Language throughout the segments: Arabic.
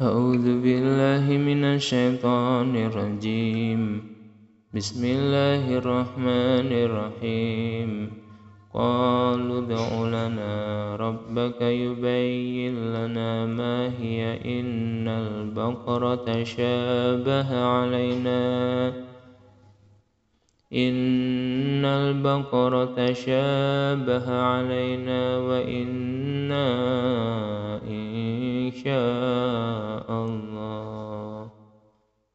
أعوذ بالله من الشيطان الرجيم. بسم الله الرحمن الرحيم. قالوا ادع لنا ربك يبين لنا ما هي. إن البقرة شابه علينا. إن البقرة شابه علينا وإنا إن شاء الله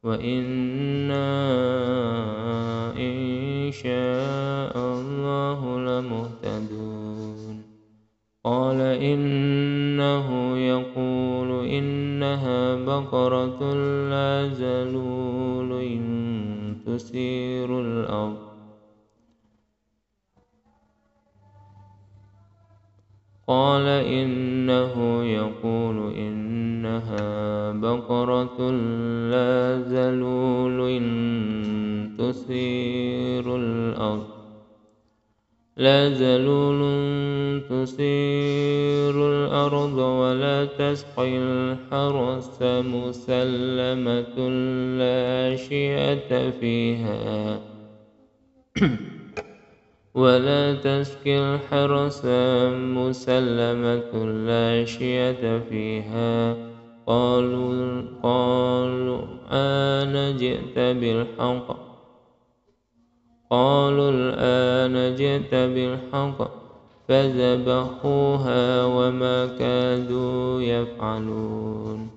وإنا إن شاء الله لمهتدون قال إنه يقول إنها بقرة لا زلول تثير الأرض. قال إنه يقول إنها بقرة لا ذلول تثير الأرض. لا ذلول تثير الأرض ولا تسقي الحرث مسلمة لا شيئة فيها. ولا تسقي الحرث مسلمة لا شيئة فيها. قالوا قالوا آن جئت بالحق. قالوا الآن جئت بالحق فذبحوها وما كادوا يفعلون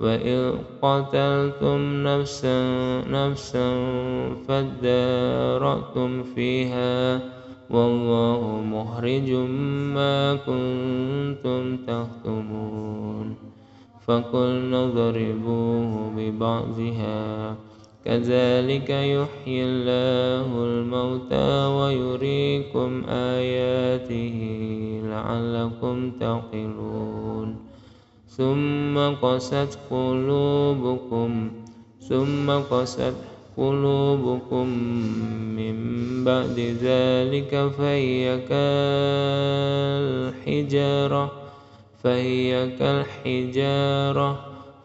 وإذ قتلتم نفسا نفسا فادارأتم فيها والله مخرج ما كنتم تكتمون فقلنا اضربوه ببعضها كذلك يحيي الله الموتى ويريكم آياته لعلكم تعقلون. ثم قست قلوبكم ثم قست قلوبكم من بعد ذلك فهي كالحجارة فهي كالحجارة.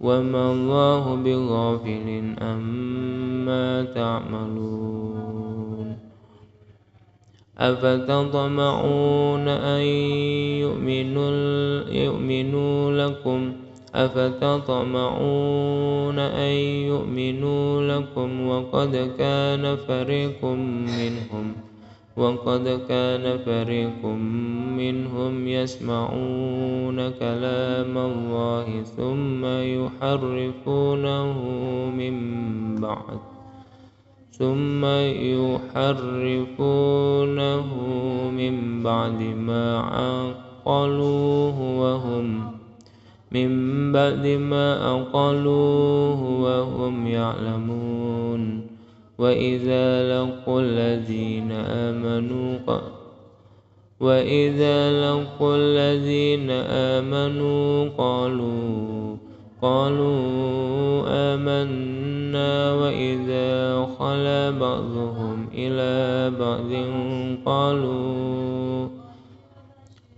وما الله بغافل أما تعملون أفتطمعون أن يؤمنوا, يؤمنوا لكم أفتطمعون أن يؤمنوا لكم وقد كان فريق منهم وقد كان فريق منهم يسمعون كلام الله ثم يحرفونه من بعد. ثم يحرفونه من بعد ما عقلوه وهم من بعد ما أقلوه وهم يعلمون. وإذا لقوا الذين آمنوا وإذا لقوا الذين آمنوا قالوا قالوا آمنا وإذا خلا بعضهم إلى بعض قالوا